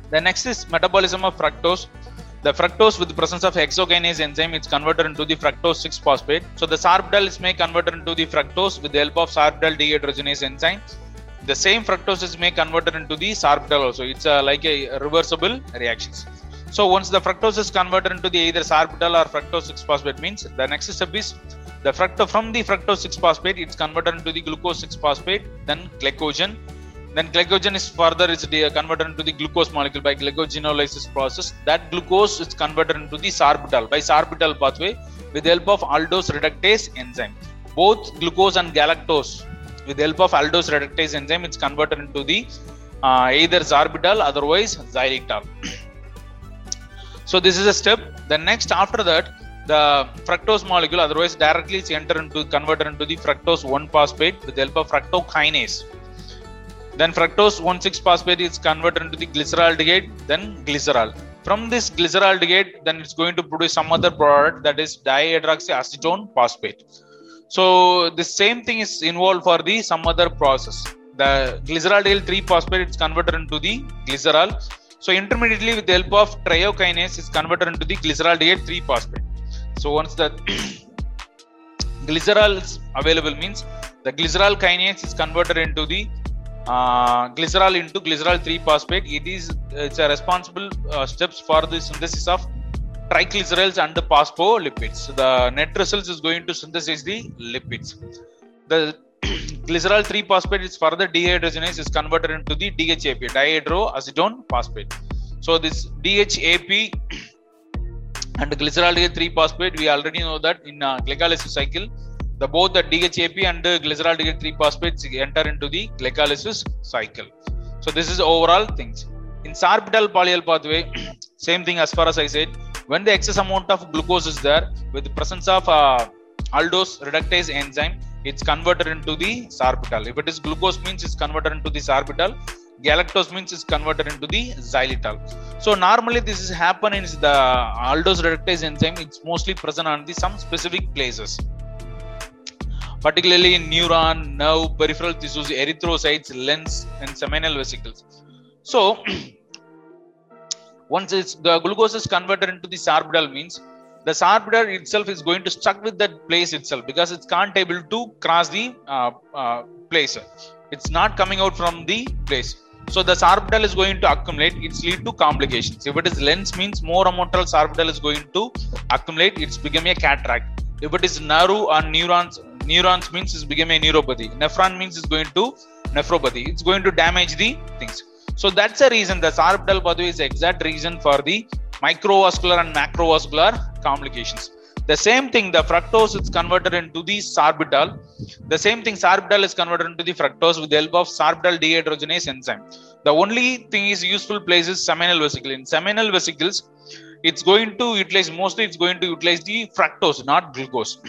The next is metabolism of fructose. The fructose with the presence of hexokinase enzyme is converted into the fructose 6 phosphate. So the sorbitol is made converted into the fructose with the help of sorbitol dehydrogenase enzyme. The same fructose is made converted into the sorbitol also. It's uh, like a reversible reactions. So once the fructose is converted into the either sorbitol or fructose 6 phosphate means the next step is the fructose from the fructose 6 phosphate it's converted into the glucose 6 phosphate then glycogen then glycogen is further is converted into the glucose molecule by glycogenolysis process. That glucose is converted into the sorbitol by sorbitol pathway with the help of aldose reductase enzyme. Both glucose and galactose with the help of aldose reductase enzyme it's converted into the uh, either sorbitol otherwise xylitol. [clears throat] So this is a step. The next after that the fructose molecule otherwise directly it's enter into converted into the fructose 1 phosphate with the help of fructokinase then fructose 1,6 phosphate is converted into the glyceraldehyde, then glycerol. From this glyceraldehyde, then it's going to produce some other product that is dihydroxyacetone phosphate. So the same thing is involved for the some other process. The glyceraldehyde 3 phosphate is converted into the glycerol. So intermediately with the help of triokinase is converted into the glyceraldehyde 3 phosphate. So once the [clears throat] glycerol is available means the glycerol kinase is converted into the uh, glycerol into glycerol 3 phosphate. It is it's a responsible uh, steps for the synthesis of triglyceryls and the phospholipids. The net results is going to synthesize the lipids. The [clears throat] glycerol 3 phosphate is further dehydrogenase is converted into the DHAP dihydroacetone phosphate so this DHAP [clears throat] and glycerol 3 phosphate we already know that in uh, glycolysis cycle the both the DHAP and the glycerol glyceraldehyde 3 phosphates enter into the glycolysis cycle. So this is overall things. In sorbitol polyol pathway, [clears throat] same thing as far as I said. When the excess amount of glucose is there, with the presence of uh, aldose reductase enzyme, it's converted into the sorbitol. If it is glucose means it's converted into the sorbitol. Galactose means it's converted into the xylitol. So normally this is happen in the aldose reductase enzyme. It's mostly present on the some specific places particularly in neuron, nerve, peripheral tissues, erythrocytes, lens, and seminal vesicles. So, [clears throat] once the glucose is converted into the sorbitol means the sorbitol itself is going to stuck with that place itself because it can't able to cross the uh, uh, place. It's not coming out from the place. So the sorbitol is going to accumulate. It's lead to complications. If it is lens means more amount of sorbitol is going to accumulate. It's becoming a cataract. If it is nerve or neurons, neurons means it's become a neuropathy. Nephron means it's going to nephropathy. It's going to damage the things. So that's the reason the sorbitol pathway is the exact reason for the microvascular and macrovascular complications. The same thing, the fructose is converted into the sorbitol. The same thing, sorbitol is converted into the fructose with the help of sorbitol dehydrogenase enzyme. The only thing is useful place is seminal vesicle. In seminal vesicles, it's going to utilize mostly it's going to utilize the fructose, not glucose.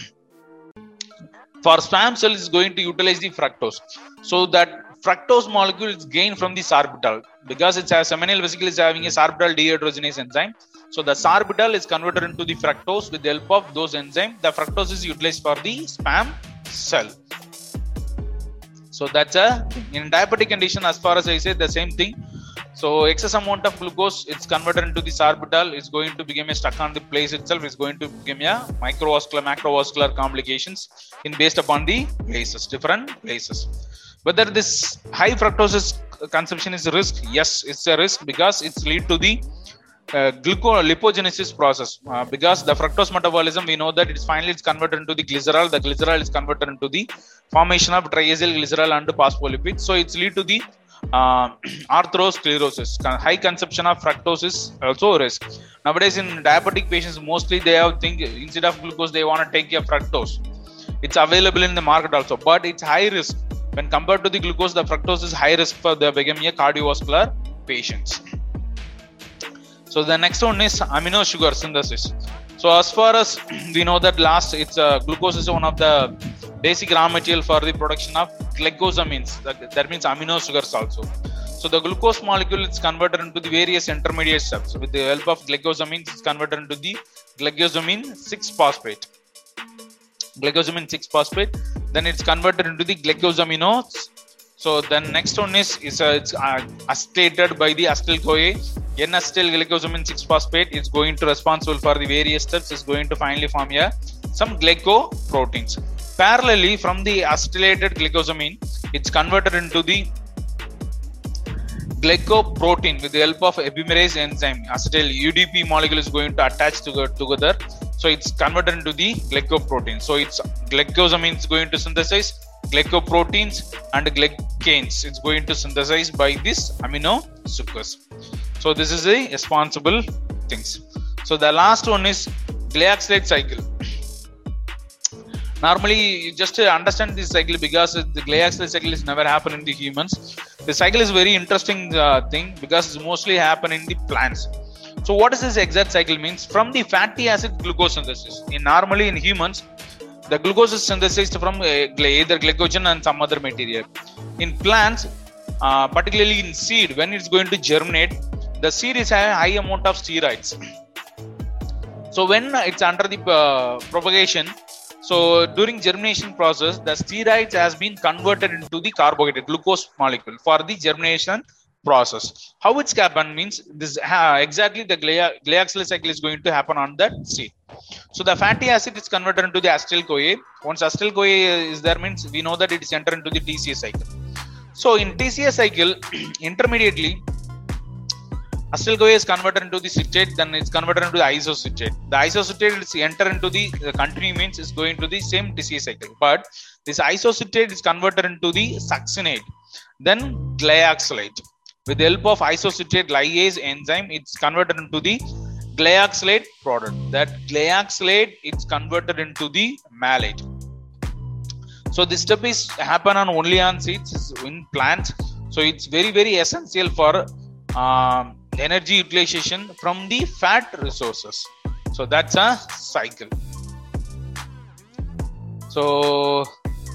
For sperm cell, is going to utilize the fructose. So that fructose molecule is gained from the sorbitol because it's a seminal vesicle is having a sorbitol dehydrogenase enzyme. So the sorbitol is converted into the fructose with the help of those enzymes. The fructose is utilized for the sperm cell. So that's a in diabetic condition. As far as I say, the same thing. So excess amount of glucose it's converted into the sorbitol. It's going to become a stuck on the place itself. It's going to become a microvascular, macrovascular complications in based upon the places, different places. Whether this high fructose consumption is a risk? Yes, it's a risk because it's lead to the uh, gluco- lipogenesis process uh, because the fructose metabolism we know that it's finally it's converted into the glycerol the glycerol is converted into the formation of triacyl glycerol and phospholipids so it's lead to the [clears throat] uh, atherosclerosis Con- high consumption of fructose is also a risk. Nowadays in diabetic patients mostly they have think instead of glucose they want to take a fructose. It's available in the market also but it's high risk. When compared to the glucose the fructose is high risk for the becoming cardiovascular patients. So the next one is amino sugar synthesis. So as far as [clears throat] we know that last, it's uh, glucose is one of the basic raw material for the production of glycosamines. That, that means amino sugars also. So the glucose molecule is converted into the various intermediate steps. With the help of glycosamines, it's converted into the glycosamine 6-phosphate. Glycosamine 6-phosphate. Then it's converted into the glycosaminones. So then next one is is uh, it's uh, by the acetyl CoA. N-acetyl glycosamine 6-phosphate is going to responsible for the various steps. Is going to finally form a some glycoproteins. Parallelly, from the acetylated glycosamine, it's converted into the glycoprotein with the help of epimerase enzyme. Acetyl UDP molecule is going to attach to- together. So it's converted into the glycoprotein. So it's glycosamine is going to synthesize glycoproteins and glycanes. It's going to synthesize by this amino sugars. So this is a responsible things. So the last one is glyoxylate cycle. Normally, you just understand this cycle because the glyoxylate cycle is never happen in the humans. The cycle is very interesting uh, thing because it's mostly happen in the plants. So what does this exact cycle means? From the fatty acid glucose synthesis. In normally in humans, the glucose is synthesized from uh, either glycogen and some other material. In plants, uh, particularly in seed, when it's going to germinate, the seed is having high amount of steroids. So when it's under the uh, propagation, so during germination process, the steroids has been converted into the carbohydrate glucose molecule for the germination process. How it's happen means this uh, exactly the glyoxylate cycle is going to happen on that seed. So the fatty acid is converted into the acetyl CoA. Once acetyl CoA is there means we know that it is entered into the TCA cycle. So in TCA cycle, [clears throat] intermediately acetyl CoA is converted into the citrate, then it's converted into the isocitrate. The isocitrate is enter into the, the continue means is going to the same TCA cycle. But this isocitrate is converted into the succinate, then glyoxylate. With the help of isocitrate lyase enzyme, it's converted into the glyoxylate product. That glyoxylate it's converted into the malate. So this step is happen on only on seeds in plants. So it's very very essential for um, energy utilization from the fat resources. So that's a cycle. So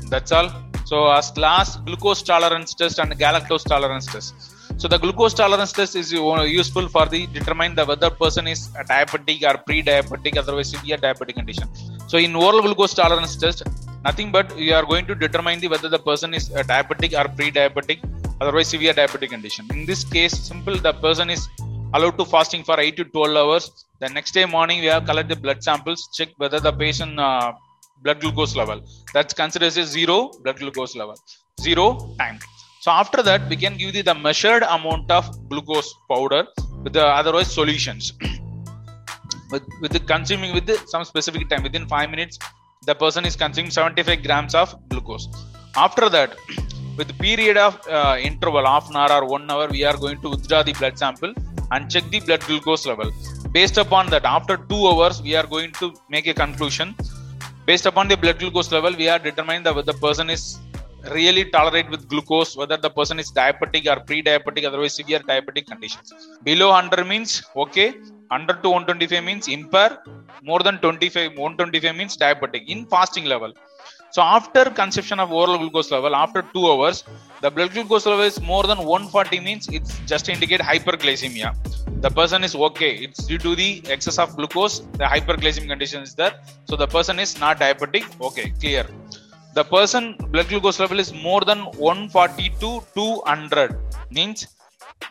that's all. So as last glucose tolerance test and galactose tolerance test. So the glucose tolerance test is useful for the determine the whether person is diabetic or pre-diabetic, otherwise severe diabetic condition. So in oral glucose tolerance test, nothing but you are going to determine the whether the person is diabetic or pre-diabetic, otherwise severe diabetic condition. In this case, simple the person is allowed to fasting for 8 to 12 hours. The next day morning we have collect the blood samples, check whether the patient uh, blood glucose level. That's considered as zero blood glucose level, zero time. So after that, we can give you the measured amount of glucose powder with the otherwise solutions. [clears throat] with, with the consuming with the, some specific time within five minutes, the person is consuming 75 grams of glucose. After that, [clears throat] with the period of uh, interval half an hour or one hour, we are going to withdraw the blood sample and check the blood glucose level. Based upon that, after two hours, we are going to make a conclusion. Based upon the blood glucose level, we are determining that the person is really tolerate with glucose, whether the person is diabetic or pre-diabetic, otherwise severe diabetic conditions. Below 100 means okay, under to 125 means impair, more than 25, 125 means diabetic in fasting level. So after consumption of oral glucose level, after two hours, the blood glucose level is more than 140 means it's just indicate hyperglycemia. The person is okay. It's due to the excess of glucose, the hyperglycemic condition is there. So the person is not diabetic. Okay, clear. The person blood glucose level is more than 140 to 200 means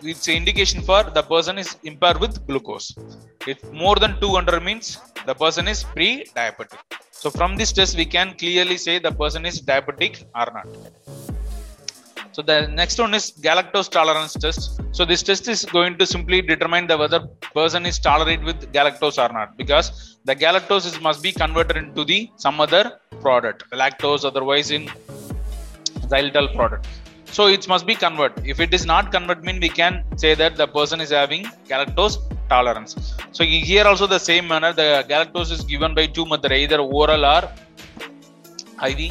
it's indication for the person is impaired with glucose. If more than 200 means the person is pre-diabetic. So from this test we can clearly say the person is diabetic or not. So the next one is galactose tolerance test. So this test is going to simply determine the whether person is tolerate with galactose or not because the galactose is, must be converted into the some other product, lactose otherwise in xylitol product. So it must be converted. If it is not converted, mean we can say that the person is having galactose tolerance. So here also the same manner, the galactose is given by two method, either oral or IV.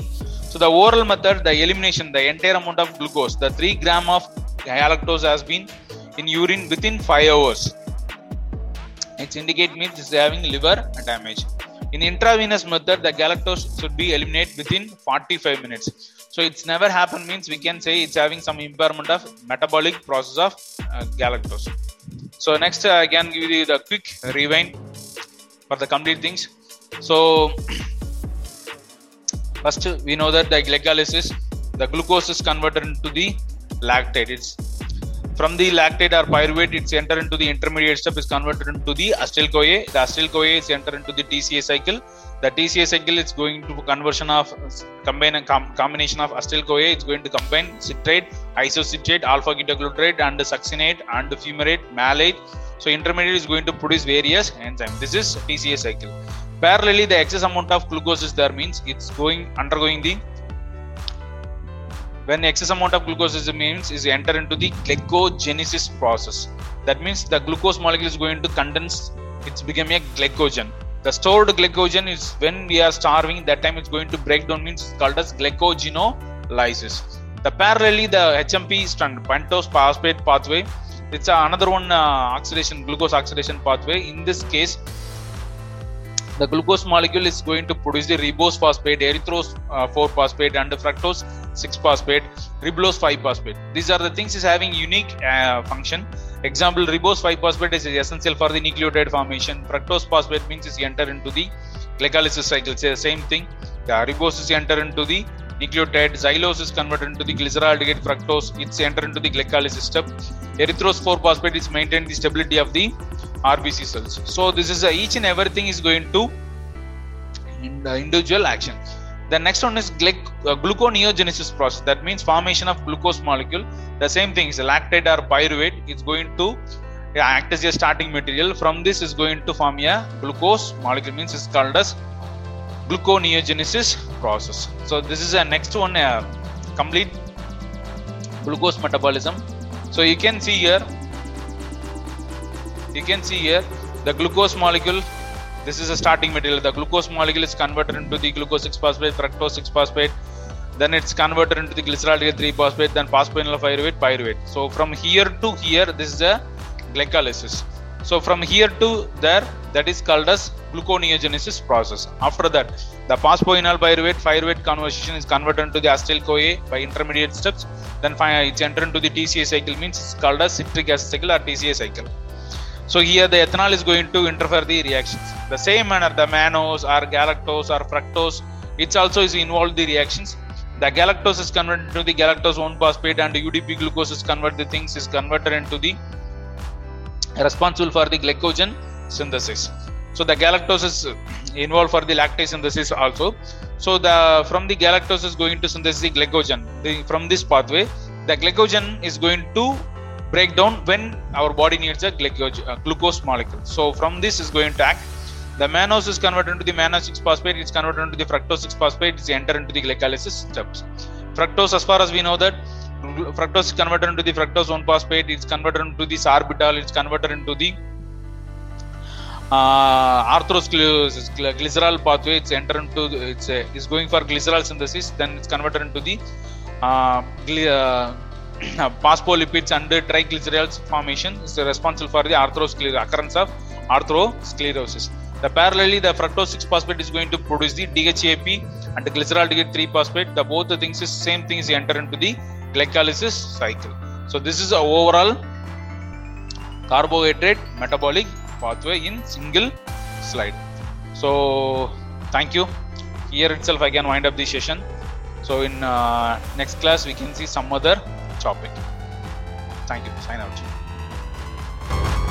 So the oral method, the elimination, the entire amount of glucose, the three gram of galactose has been in urine within five hours. It's indicate means it's having liver damage. In intravenous method, the galactose should be eliminated within 45 minutes. So it's never happened means we can say it's having some impairment of metabolic process of uh, galactose. So next uh, I can give you the quick rewind for the complete things. So first we know that the glycolysis, the glucose is converted into the lactate. It's from the lactate or pyruvate, it's enter into the intermediate step is converted into the acetyl CoA. The acetyl CoA is enter into the TCA cycle. The TCA cycle is going to conversion of combine com, combination of acetyl CoA. It's going to combine citrate, isocitrate, alpha ketoglutarate, and succinate and fumarate, malate. So intermediate is going to produce various enzymes. This is TCA cycle. Parallelly, the excess amount of glucose is there means it's going undergoing the when excess amount of glucose is means is enter into the glycogenesis process. That means the glucose molecule is going to condense it's becoming a glycogen. The stored glycogen is when we are starving that time it's going to break down means it's called as glycogenolysis. The parallelly the hmp strand pentose phosphate pathway it's another one uh, oxidation glucose oxidation pathway. In this case the glucose molecule is going to produce the ribose phosphate, erythrose uh, 4 phosphate, and the fructose 6 phosphate, ribulose 5 phosphate. These are the things is having unique uh, function. Example, ribose 5 phosphate is essential for the nucleotide formation. Fructose phosphate means is enter into the glycolysis cycle. Say the same thing. The ribose is enter into the nucleotide. Xylose is converted into the glyceraldehyde fructose. It's entered into the glycolysis step. Erythrose 4 phosphate is maintained the stability of the RBC cells. So this is uh, each and everything is going to in the individual action. The next one is glyc- uh, gluconeogenesis process. That means formation of glucose molecule. The same thing is lactate or pyruvate. It's going to act as a starting material. From this is going to form a glucose molecule. Means it's called as gluconeogenesis process. So this is a next one, uh, complete glucose metabolism. So you can see here you can see here the glucose molecule. This is a starting material. The glucose molecule is converted into the glucose 6 phosphate fructose 6 phosphate. Then it's converted into the glyceraldehyde 3 phosphate then phosphoenol pyruvate pyruvate. So from here to here this is a glycolysis so from here to there that is called as gluconeogenesis process after that the phosphoenol pyruvate pyruvate conversion is converted into the acetyl coa by intermediate steps then it's entered into the tca cycle means it's called as citric acid cycle or tca cycle so here the ethanol is going to interfere the reactions. The same manner the mannose or galactose or fructose, it also is involved the reactions. The galactose is converted into the galactose 1 phosphate and UDP glucose is converted the things is converted into the responsible for the glycogen synthesis. So the galactose is involved for the lactase synthesis also. So the from the galactose is going to synthesize the glycogen. The, from this pathway, the glycogen is going to break down when our body needs a uh, glucose molecule. So from this is going to act. The mannose is converted into the mannose 6 phosphate. It's converted into the fructose 6 phosphate. It's enter into the glycolysis steps. Fructose, as far as we know that fructose is converted into the fructose 1 phosphate. It's converted into the sorbitol. It's converted into the uh, glycerol pathway. It's enter into it's uh, is going for glycerol synthesis. Then it's converted into the uh, uh [clears throat] phospholipids and triglycerides formation is responsible for the arthrosclerosis occurrence of arthrosclerosis. The parallelly, the fructose 6 phosphate is going to produce the DHAP and the glyceraldehyde 3 phosphate. The both the things is same thing is enter into the glycolysis cycle. So this is a overall carbohydrate metabolic pathway in single slide. So thank you. Here itself I can wind up the session. So in uh, next class we can see some other topic. Thank you. Sign out.